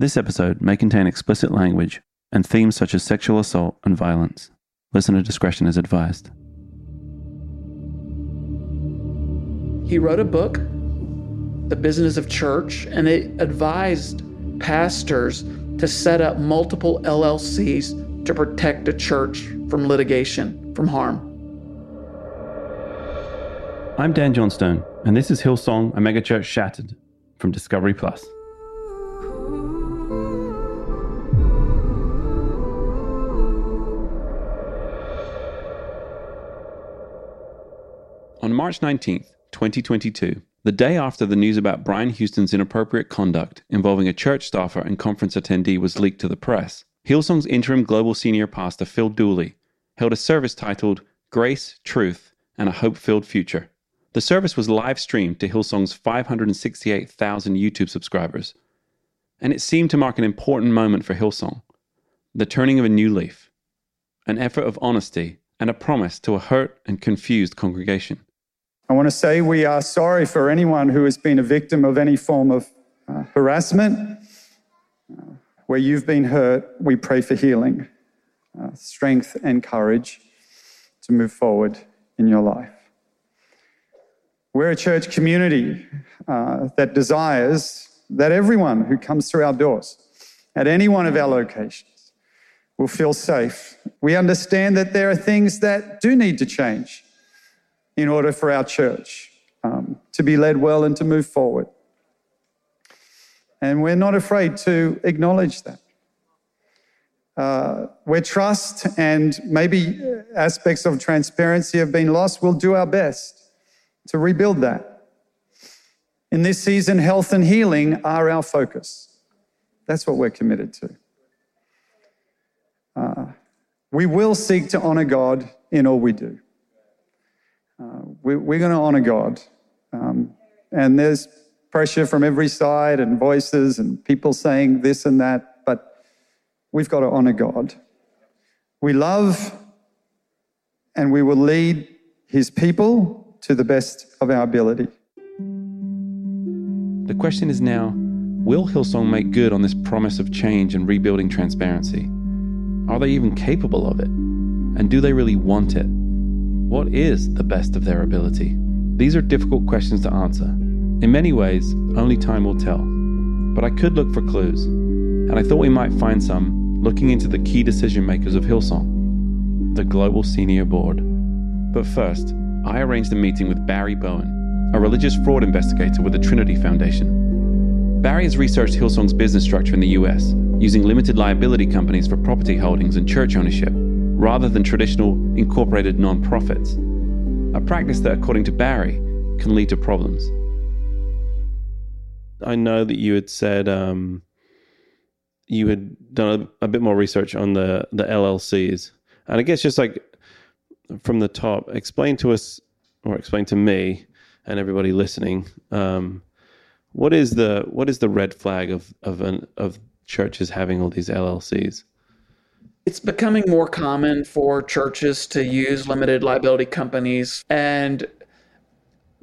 This episode may contain explicit language and themes such as sexual assault and violence. Listener discretion is advised. He wrote a book, The Business of Church, and it advised pastors to set up multiple LLCs to protect the church from litigation, from harm. I'm Dan Johnstone, and this is Hillsong, a megachurch shattered from Discovery Plus. On March 19th, 2022, the day after the news about Brian Houston's inappropriate conduct involving a church staffer and conference attendee was leaked to the press, Hillsong's interim global senior pastor Phil Dooley held a service titled Grace, Truth, and a Hope Filled Future. The service was live streamed to Hillsong's 568,000 YouTube subscribers, and it seemed to mark an important moment for Hillsong the turning of a new leaf, an effort of honesty, and a promise to a hurt and confused congregation. I want to say we are sorry for anyone who has been a victim of any form of uh, harassment. Uh, where you've been hurt, we pray for healing, uh, strength, and courage to move forward in your life. We're a church community uh, that desires that everyone who comes through our doors at any one of our locations will feel safe. We understand that there are things that do need to change in order for our church um, to be led well and to move forward. And we're not afraid to acknowledge that. Uh, where trust and maybe aspects of transparency have been lost, we'll do our best to rebuild that. In this season, health and healing are our focus. That's what we're committed to. Uh, we will seek to honor God in all we do. Uh, we, are going to honor God. Um, and there's pressure from every side and voices and people saying this and that, but we've got to honor God. We love and we will lead his people to the best of our ability. The question is now will Hillsong make good on this promise of change and rebuilding transparency? Are they even capable of it? And do they really want it? What is the best of their ability? These are difficult questions to answer. In many ways, only time will tell. But I could look for clues, and I thought we might find some looking into the key decision makers of Hillsong, the Global Senior Board. But first, I arranged a meeting with Barry Bowen, a religious fraud investigator with the Trinity Foundation. Barry has researched Hillsong's business structure in the US, using limited liability companies for property holdings and church ownership rather than traditional incorporated nonprofits, a practice that, according to Barry, can lead to problems. I know that you had said um, you had done a, a, bit more research on the, the LLCs. And I guess just like from the top, explain to us or explain to me and everybody listening um, what is the what is the red flag of of an, of churches having all these LLCs? It's becoming more common for churches to use limited liability companies, and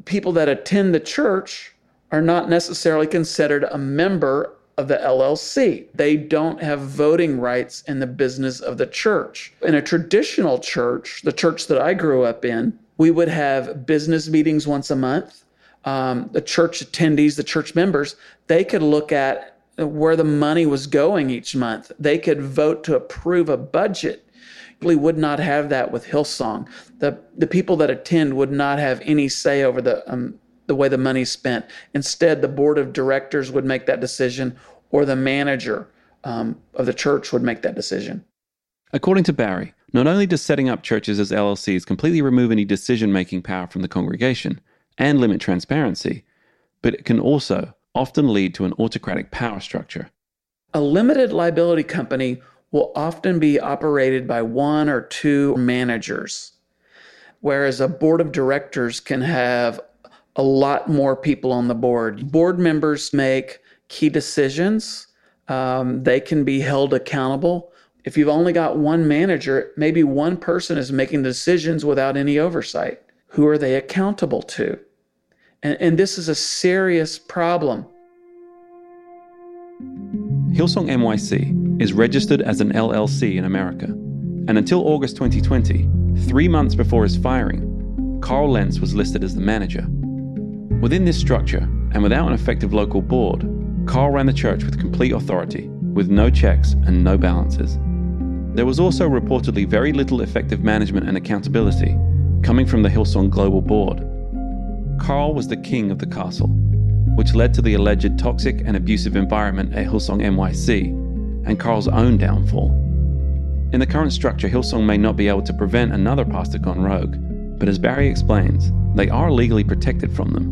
people that attend the church are not necessarily considered a member of the LLC. They don't have voting rights in the business of the church. In a traditional church, the church that I grew up in, we would have business meetings once a month. Um, the church attendees, the church members, they could look at where the money was going each month. They could vote to approve a budget. We would not have that with Hillsong. The the people that attend would not have any say over the um, the way the money's spent. Instead, the board of directors would make that decision, or the manager um, of the church would make that decision. According to Barry, not only does setting up churches as LLCs completely remove any decision making power from the congregation and limit transparency, but it can also often lead to an autocratic power structure. A limited liability company will often be operated by one or two managers, whereas a board of directors can have a lot more people on the board. Board members make key decisions, um, they can be held accountable. If you've only got one manager, maybe one person is making decisions without any oversight. Who are they accountable to? And, and this is a serious problem. Hillsong NYC is registered as an LLC in America, and until August 2020, three months before his firing, Carl Lentz was listed as the manager. Within this structure, and without an effective local board, Carl ran the church with complete authority, with no checks and no balances. There was also reportedly very little effective management and accountability coming from the Hillsong Global Board. Carl was the king of the castle, which led to the alleged toxic and abusive environment at Hillsong NYC and Carl's own downfall. In the current structure, Hillsong may not be able to prevent another pastor gone rogue, but as Barry explains, they are legally protected from them.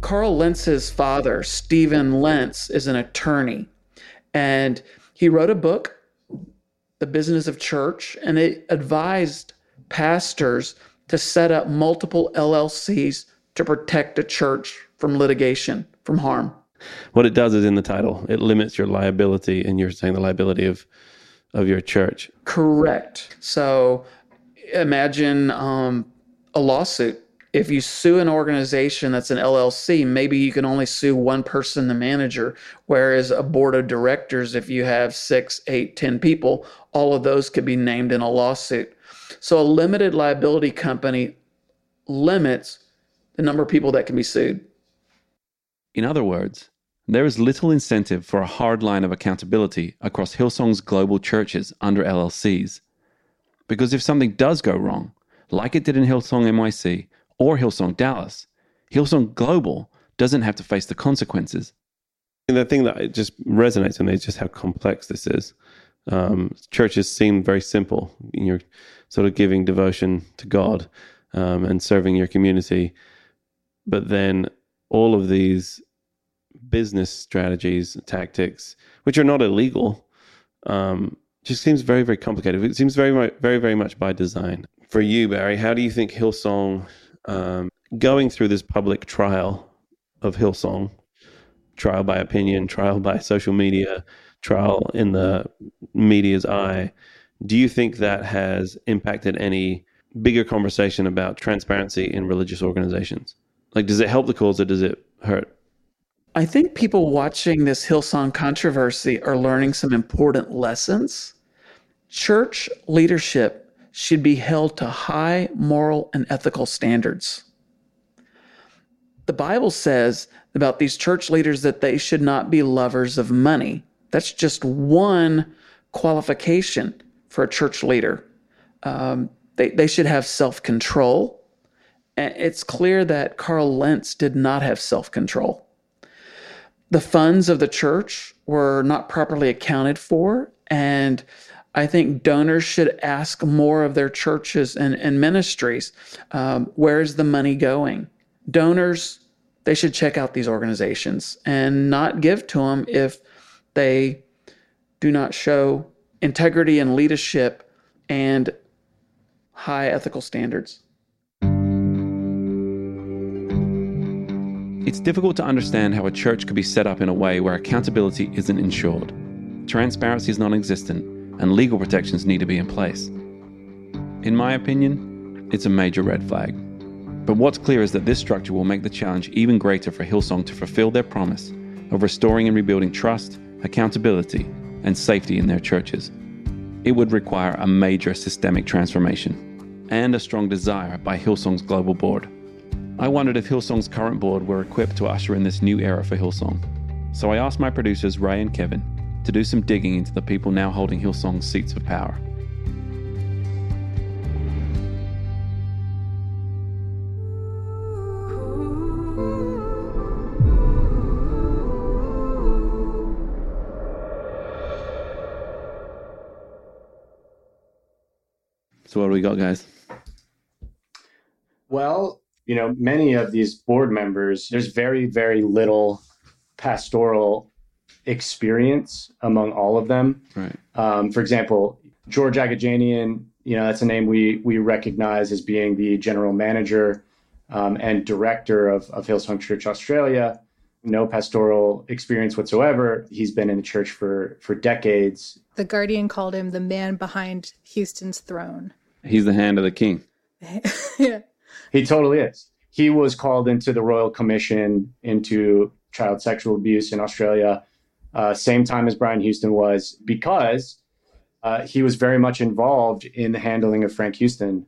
Carl Lentz's father, Stephen Lentz, is an attorney and he wrote a book, The Business of Church, and it advised pastors to set up multiple LLCs to protect a church from litigation, from harm. What it does is in the title, it limits your liability, and you're saying the liability of of your church. Correct. So imagine um, a lawsuit if you sue an organization that's an LLC, maybe you can only sue one person, the manager. Whereas a board of directors, if you have six, eight, ten people, all of those could be named in a lawsuit. So a limited liability company limits the number of people that can be sued. In other words, there is little incentive for a hard line of accountability across Hillsong's global churches under LLCs. Because if something does go wrong, like it did in Hillsong NYC, or Hillsong Dallas. Hillsong Global doesn't have to face the consequences. And the thing that just resonates with me is just how complex this is. Um, churches seem very simple. You're sort of giving devotion to God um, and serving your community. But then all of these business strategies, tactics, which are not illegal, um, just seems very, very complicated. It seems very, very, very much by design. For you, Barry, how do you think Hillsong um, going through this public trial of Hillsong, trial by opinion, trial by social media, trial in the media's eye, do you think that has impacted any bigger conversation about transparency in religious organizations? Like, does it help the cause or does it hurt? I think people watching this Hillsong controversy are learning some important lessons. Church leadership should be held to high moral and ethical standards. The Bible says about these church leaders that they should not be lovers of money. That's just one qualification for a church leader. Um, they, they should have self control. It's clear that Carl Lentz did not have self control. The funds of the church were not properly accounted for, and I think donors should ask more of their churches and, and ministries um, where is the money going? Donors, they should check out these organizations and not give to them if they do not show integrity and leadership and high ethical standards. It's difficult to understand how a church could be set up in a way where accountability isn't ensured. Transparency is non existent and legal protections need to be in place. In my opinion, it's a major red flag. But what's clear is that this structure will make the challenge even greater for Hillsong to fulfill their promise of restoring and rebuilding trust, accountability, and safety in their churches. It would require a major systemic transformation and a strong desire by Hillsong's global board. I wondered if Hillsong's current board were equipped to usher in this new era for Hillsong. So I asked my producers, Ray and Kevin, to do some digging into the people now holding Hillsong's seats of power. So what do we got, guys? Well, you know, many of these board members, there's very, very little pastoral experience among all of them. Right. Um, for example, George Aghajanian, you know, that's a name we we recognize as being the general manager um, and director of, of Hillsong Church Australia. No pastoral experience whatsoever. He's been in the church for for decades. The Guardian called him the man behind Houston's throne. He's the hand of the king. yeah. He totally is. He was called into the Royal Commission into child sexual abuse in Australia, uh, same time as Brian Houston was, because uh, he was very much involved in the handling of Frank Houston,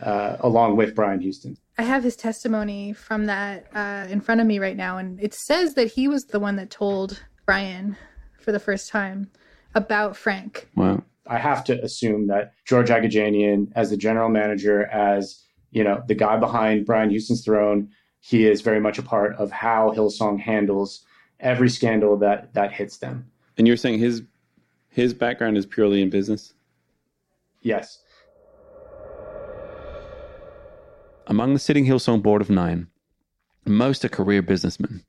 uh, along with Brian Houston. I have his testimony from that uh, in front of me right now, and it says that he was the one that told Brian for the first time about Frank. Wow. I have to assume that George Aghajanian, as the general manager, as you know, the guy behind Brian Houston's throne, he is very much a part of how Hillsong handles every scandal that that hits them. And you're saying his his background is purely in business? Yes. Among the sitting Hillsong board of nine, most are career businessmen.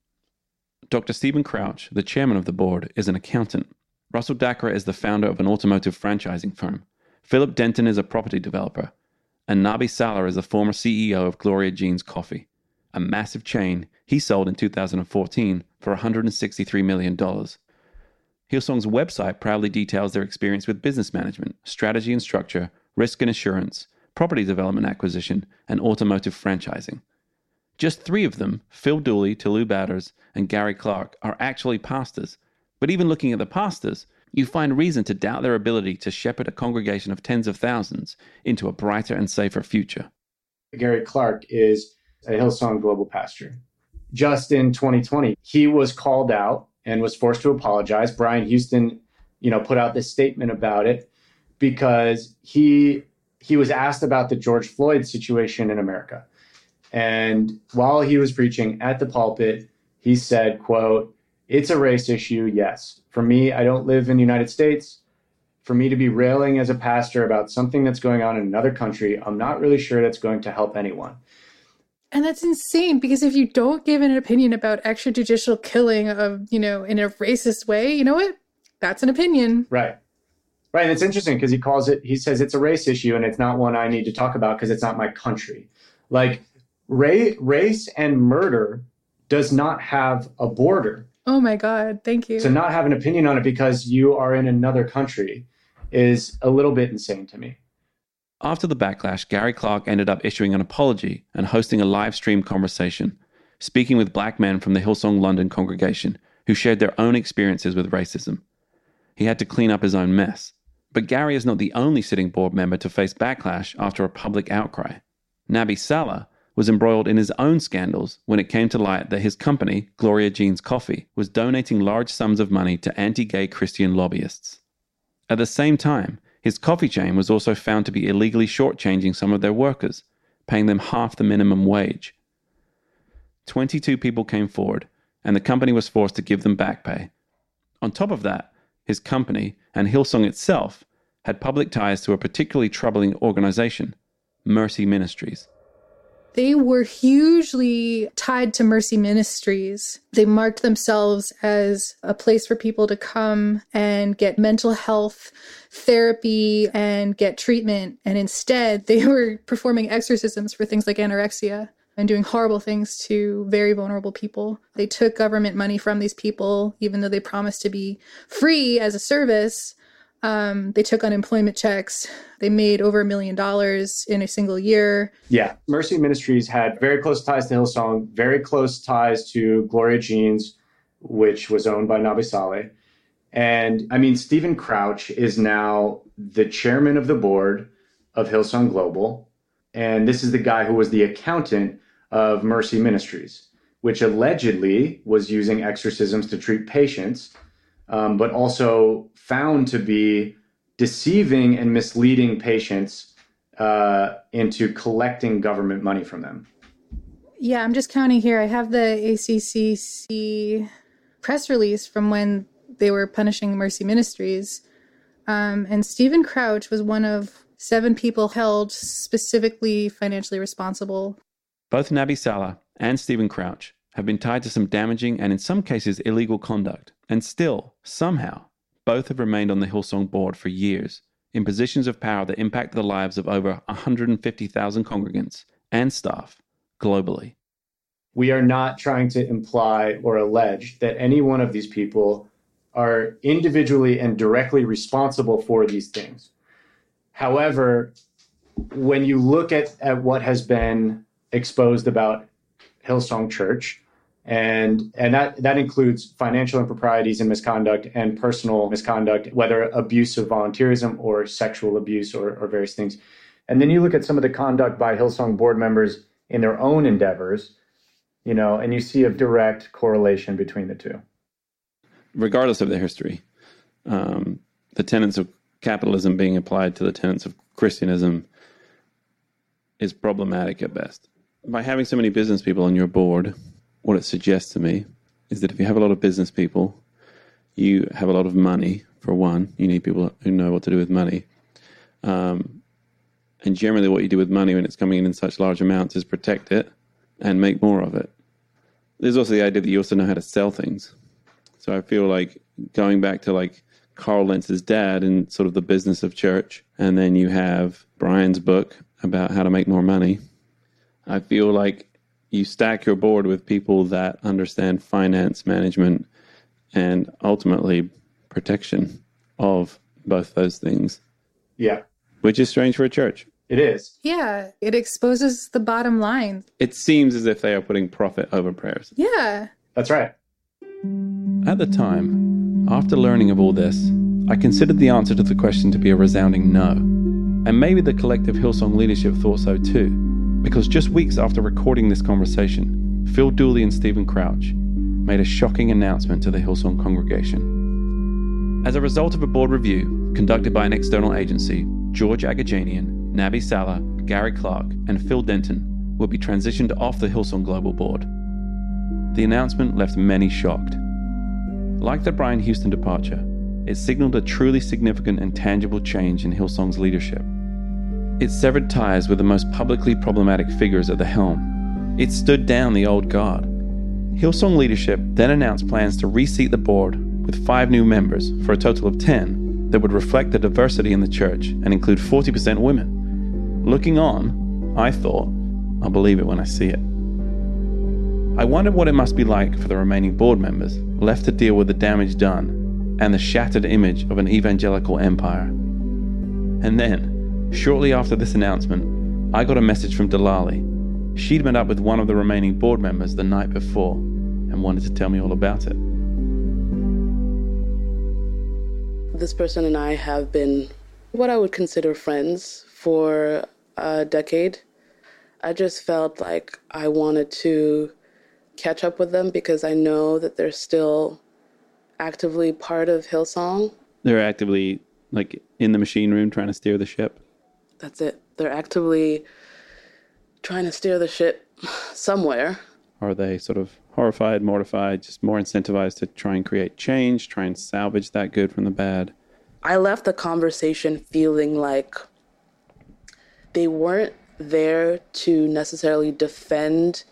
Dr. Stephen Crouch, the chairman of the board, is an accountant. Russell Dackra is the founder of an automotive franchising firm. Philip Denton is a property developer. And Nabi Saleh is the former CEO of Gloria Jean's Coffee, a massive chain he sold in 2014 for $163 million. Hillsong's website proudly details their experience with business management, strategy and structure, risk and assurance, property development acquisition, and automotive franchising. Just three of them, Phil Dooley, Tolu Badders, and Gary Clark, are actually pastors. But even looking at the pastors, you find reason to doubt their ability to shepherd a congregation of tens of thousands into a brighter and safer future. Gary Clark is a Hillsong global pastor. Just in 2020, he was called out and was forced to apologize. Brian Houston, you know, put out this statement about it because he he was asked about the George Floyd situation in America. And while he was preaching at the pulpit, he said, quote, it's a race issue, yes. For me, I don't live in the United States. For me to be railing as a pastor about something that's going on in another country, I'm not really sure that's going to help anyone. And that's insane because if you don't give an opinion about extrajudicial killing of, you know, in a racist way, you know what? That's an opinion. Right. Right. And it's interesting because he calls it, he says it's a race issue and it's not one I need to talk about because it's not my country. Like ra- race and murder does not have a border. Oh my God. Thank you. To not have an opinion on it because you are in another country is a little bit insane to me. After the backlash, Gary Clark ended up issuing an apology and hosting a live stream conversation, speaking with black men from the Hillsong London congregation who shared their own experiences with racism. He had to clean up his own mess. But Gary is not the only sitting board member to face backlash after a public outcry. Nabi Saleh was embroiled in his own scandals when it came to light that his company, Gloria Jean's Coffee, was donating large sums of money to anti gay Christian lobbyists. At the same time, his coffee chain was also found to be illegally shortchanging some of their workers, paying them half the minimum wage. 22 people came forward, and the company was forced to give them back pay. On top of that, his company and Hillsong itself had public ties to a particularly troubling organization, Mercy Ministries. They were hugely tied to Mercy Ministries. They marked themselves as a place for people to come and get mental health therapy and get treatment. And instead, they were performing exorcisms for things like anorexia and doing horrible things to very vulnerable people. They took government money from these people, even though they promised to be free as a service. Um, they took unemployment checks. They made over a million dollars in a single year. Yeah. Mercy Ministries had very close ties to Hillsong, very close ties to Gloria Jeans, which was owned by Nabi Saleh. And I mean, Stephen Crouch is now the chairman of the board of Hillsong Global. And this is the guy who was the accountant of Mercy Ministries, which allegedly was using exorcisms to treat patients um, but also found to be deceiving and misleading patients uh, into collecting government money from them. Yeah, I'm just counting here. I have the ACCC press release from when they were punishing Mercy Ministries. Um, and Stephen Crouch was one of seven people held specifically financially responsible. Both Nabi Saleh and Stephen Crouch have been tied to some damaging and in some cases illegal conduct. And still, somehow, both have remained on the Hillsong board for years in positions of power that impact the lives of over 150,000 congregants and staff globally. We are not trying to imply or allege that any one of these people are individually and directly responsible for these things. However, when you look at, at what has been exposed about Hillsong Church, and and that that includes financial improprieties and misconduct and personal misconduct, whether abuse of volunteerism or sexual abuse or, or various things. And then you look at some of the conduct by Hillsong board members in their own endeavors, you know, and you see a direct correlation between the two. Regardless of the history, um, the tenets of capitalism being applied to the tenets of Christianism is problematic at best. By having so many business people on your board, what it suggests to me is that if you have a lot of business people, you have a lot of money. For one, you need people who know what to do with money. Um, and generally, what you do with money when it's coming in in such large amounts is protect it and make more of it. There's also the idea that you also know how to sell things. So I feel like going back to like Carl Lentz's dad and sort of the business of church, and then you have Brian's book about how to make more money. I feel like you stack your board with people that understand finance management and ultimately protection of both those things. Yeah. Which is strange for a church. It is. Yeah, it exposes the bottom line. It seems as if they are putting profit over prayers. Yeah. That's right. At the time, after learning of all this, I considered the answer to the question to be a resounding no. And maybe the collective Hillsong leadership thought so too, because just weeks after recording this conversation, Phil Dooley and Stephen Crouch made a shocking announcement to the Hillsong congregation. As a result of a board review conducted by an external agency, George Aghajanian, Nabi Saleh, Gary Clark, and Phil Denton will be transitioned off the Hillsong Global Board. The announcement left many shocked. Like the Brian Houston departure, it signaled a truly significant and tangible change in Hillsong's leadership. It severed ties with the most publicly problematic figures at the helm. It stood down the old guard. Hillsong leadership then announced plans to reseat the board with five new members for a total of 10 that would reflect the diversity in the church and include 40% women. Looking on, I thought, I'll believe it when I see it. I wondered what it must be like for the remaining board members left to deal with the damage done and the shattered image of an evangelical empire. And then, shortly after this announcement, I got a message from Delali. She'd met up with one of the remaining board members the night before and wanted to tell me all about it. This person and I have been what I would consider friends for a decade. I just felt like I wanted to catch up with them because I know that they're still actively part of Hillsong. They're actively like in the machine room trying to steer the ship. That's it. They're actively trying to steer the ship somewhere. Are they sort of horrified, mortified, just more incentivized to try and create change, try and salvage that good from the bad? I left the conversation feeling like they weren't there to necessarily defend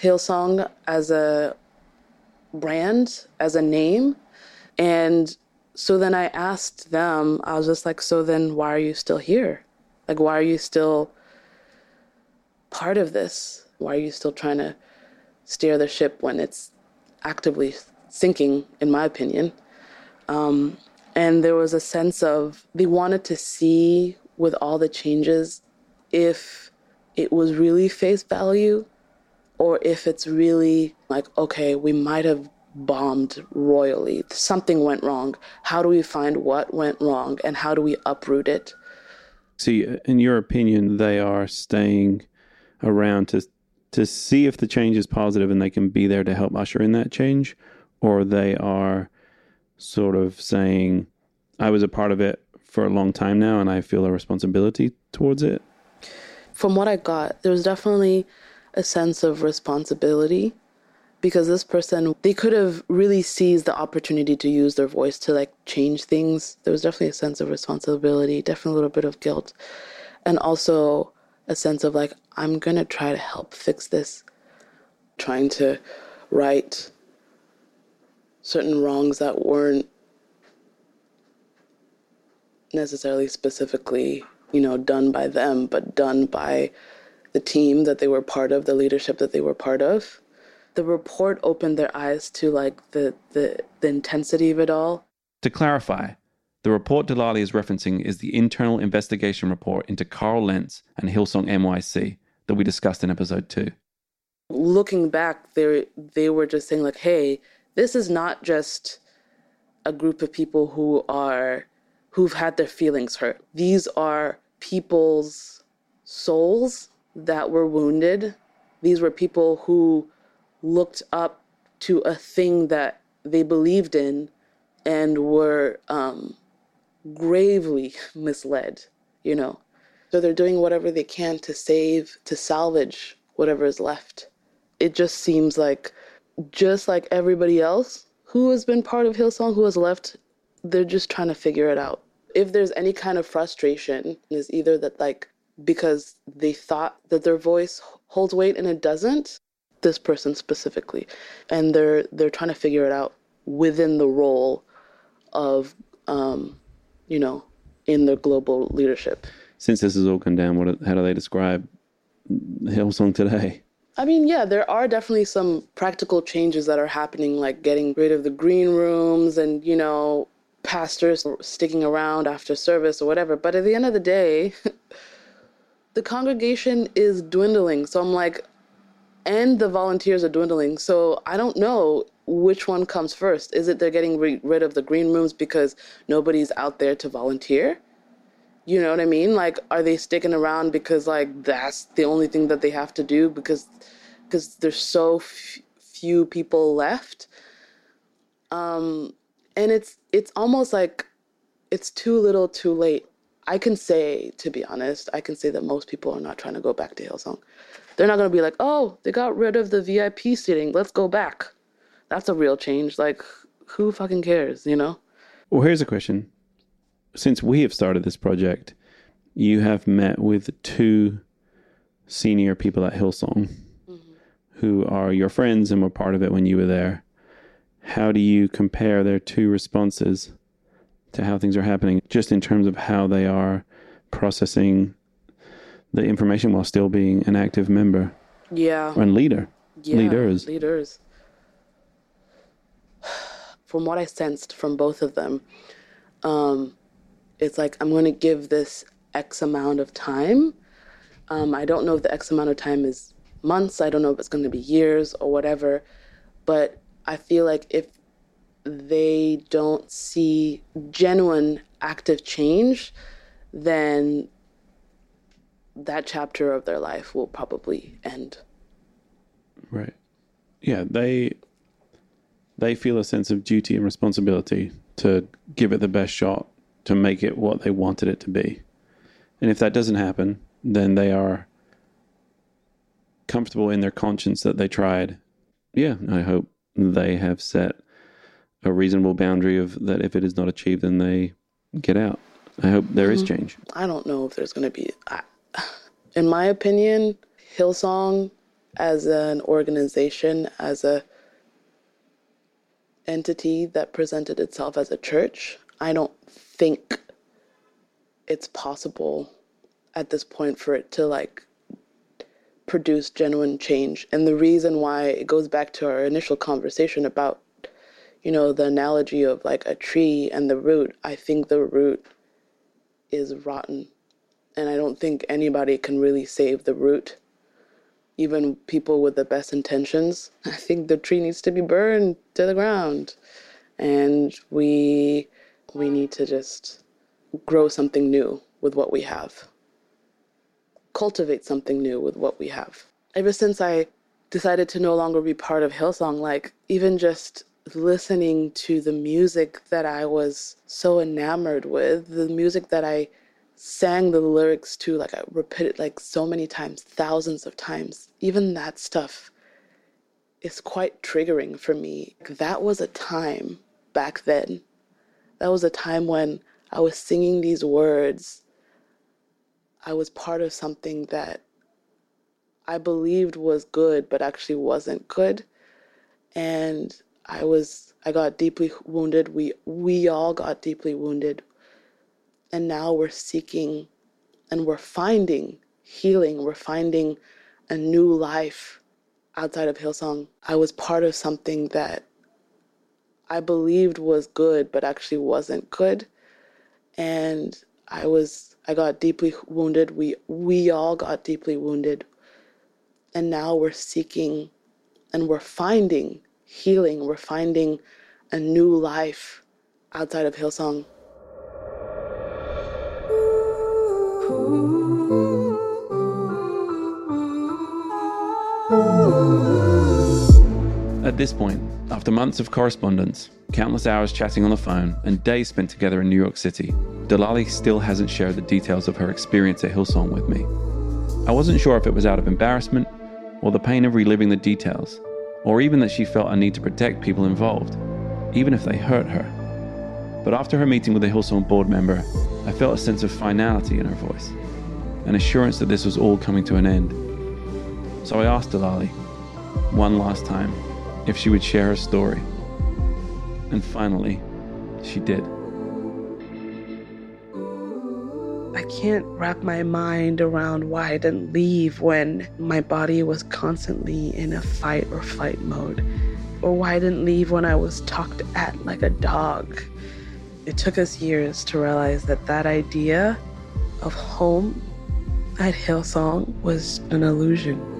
Hillsong as a brand, as a name. And so then I asked them, I was just like, so then why are you still here? Like, why are you still part of this? Why are you still trying to steer the ship when it's actively sinking, in my opinion? Um, and there was a sense of they wanted to see with all the changes if it was really face value or if it's really like, okay, we might have bombed royally. Something went wrong. How do we find what went wrong and how do we uproot it? See, in your opinion, they are staying around to to see if the change is positive and they can be there to help usher in that change, or they are sort of saying, "I was a part of it for a long time now, and I feel a responsibility towards it." From what I got, there was definitely a sense of responsibility because this person they could have really seized the opportunity to use their voice to like change things. There was definitely a sense of responsibility definitely a little bit of guilt and also a sense of like i'm gonna try to help fix this trying to right certain wrongs that weren't necessarily specifically you know done by them but done by the team that they were part of the leadership that they were part of the report opened their eyes to like the, the, the intensity of it all. To clarify, the report Delali is referencing is the internal investigation report into Carl Lentz and Hillsong NYC that we discussed in episode 2. looking back, they they were just saying like, "Hey, this is not just a group of people who are who've had their feelings hurt. These are people's souls that were wounded. These were people who looked up to a thing that they believed in and were um, gravely misled, you know. So they're doing whatever they can to save, to salvage whatever is left. It just seems like, just like everybody else who has been part of Hillsong, who has left, they're just trying to figure it out. If there's any kind of frustration, is either that like because they thought that their voice holds weight and it doesn't, this person specifically, and they're they're trying to figure it out within the role of, um, you know, in the global leadership. Since this has all come down, what how do they describe Hillsong today? I mean, yeah, there are definitely some practical changes that are happening, like getting rid of the green rooms and, you know, pastors sticking around after service or whatever. But at the end of the day, the congregation is dwindling. So I'm like, and the volunteers are dwindling. So I don't know which one comes first. Is it they're getting re- rid of the green rooms because nobody's out there to volunteer? You know what I mean? Like, are they sticking around because like that's the only thing that they have to do because because there's so f- few people left? Um, and it's it's almost like it's too little, too late. I can say, to be honest, I can say that most people are not trying to go back to Hillsong. They're not going to be like, oh, they got rid of the VIP seating. Let's go back. That's a real change. Like, who fucking cares, you know? Well, here's a question. Since we have started this project, you have met with two senior people at Hillsong mm-hmm. who are your friends and were part of it when you were there. How do you compare their two responses to how things are happening, just in terms of how they are processing the information while still being an active member Yeah. and leader? yeah, leaders. Leaders. From what I sensed from both of them, um, it's like I'm going to give this X amount of time. Um, I don't know if the X amount of time is months. I don't know if it's going to be years or whatever. But I feel like if they don't see genuine active change, then that chapter of their life will probably end. Right. Yeah, they they feel a sense of duty and responsibility to give it the best shot to make it what they wanted it to be. And if that doesn't happen, then they are comfortable in their conscience that they tried. Yeah, I hope they have set a reasonable boundary of that if it is not achieved then they get out. I hope there is mm-hmm. change. I don't know if there's going to be. I, in my opinion, Hillsong as an organization, as a entity that presented itself as a church, I don't think it's possible at this point for it to like produce genuine change. And the reason why it goes back to our initial conversation about, you know, the analogy of like a tree and the root, I think the root is rotten. And I don't think anybody can really save the root. Even people with the best intentions. I think the tree needs to be burned to the ground. And we we need to just grow something new with what we have. Cultivate something new with what we have. Ever since I decided to no longer be part of Hillsong, like even just listening to the music that I was so enamored with, the music that I sang the lyrics to, like I repeated like so many times, thousands of times, even that stuff is quite triggering for me. That was a time back then. That was a time when I was singing these words. I was part of something that I believed was good, but actually wasn't good. And I was, I got deeply wounded. We, we all got deeply wounded. And now we're seeking and we're finding healing. We're finding a new life outside of Hillsong. I was part of something that I believed was good, but actually wasn't good. And I was, I got deeply wounded. We, we all got deeply wounded. And now we're seeking and we're finding healing, we're finding a new life outside of Hillsong. At this point, after months of correspondence, countless hours chatting on the phone, and days spent together in New York City, Delali still hasn't shared the details of her experience at Hillsong with me. I wasn't sure if it was out of embarrassment, or the pain of reliving the details, or even that she felt a need to protect people involved, even if they hurt her. But after her meeting with a Hillsong board member, I felt a sense of finality in her voice, an assurance that this was all coming to an end. So I asked Delali, one last time, if she would share her story. And finally, she did. I can't wrap my mind around why I didn't leave when my body was constantly in a fight or flight mode, or why I didn't leave when I was talked at like a dog. It took us years to realize that that idea of home at Hillsong was an illusion.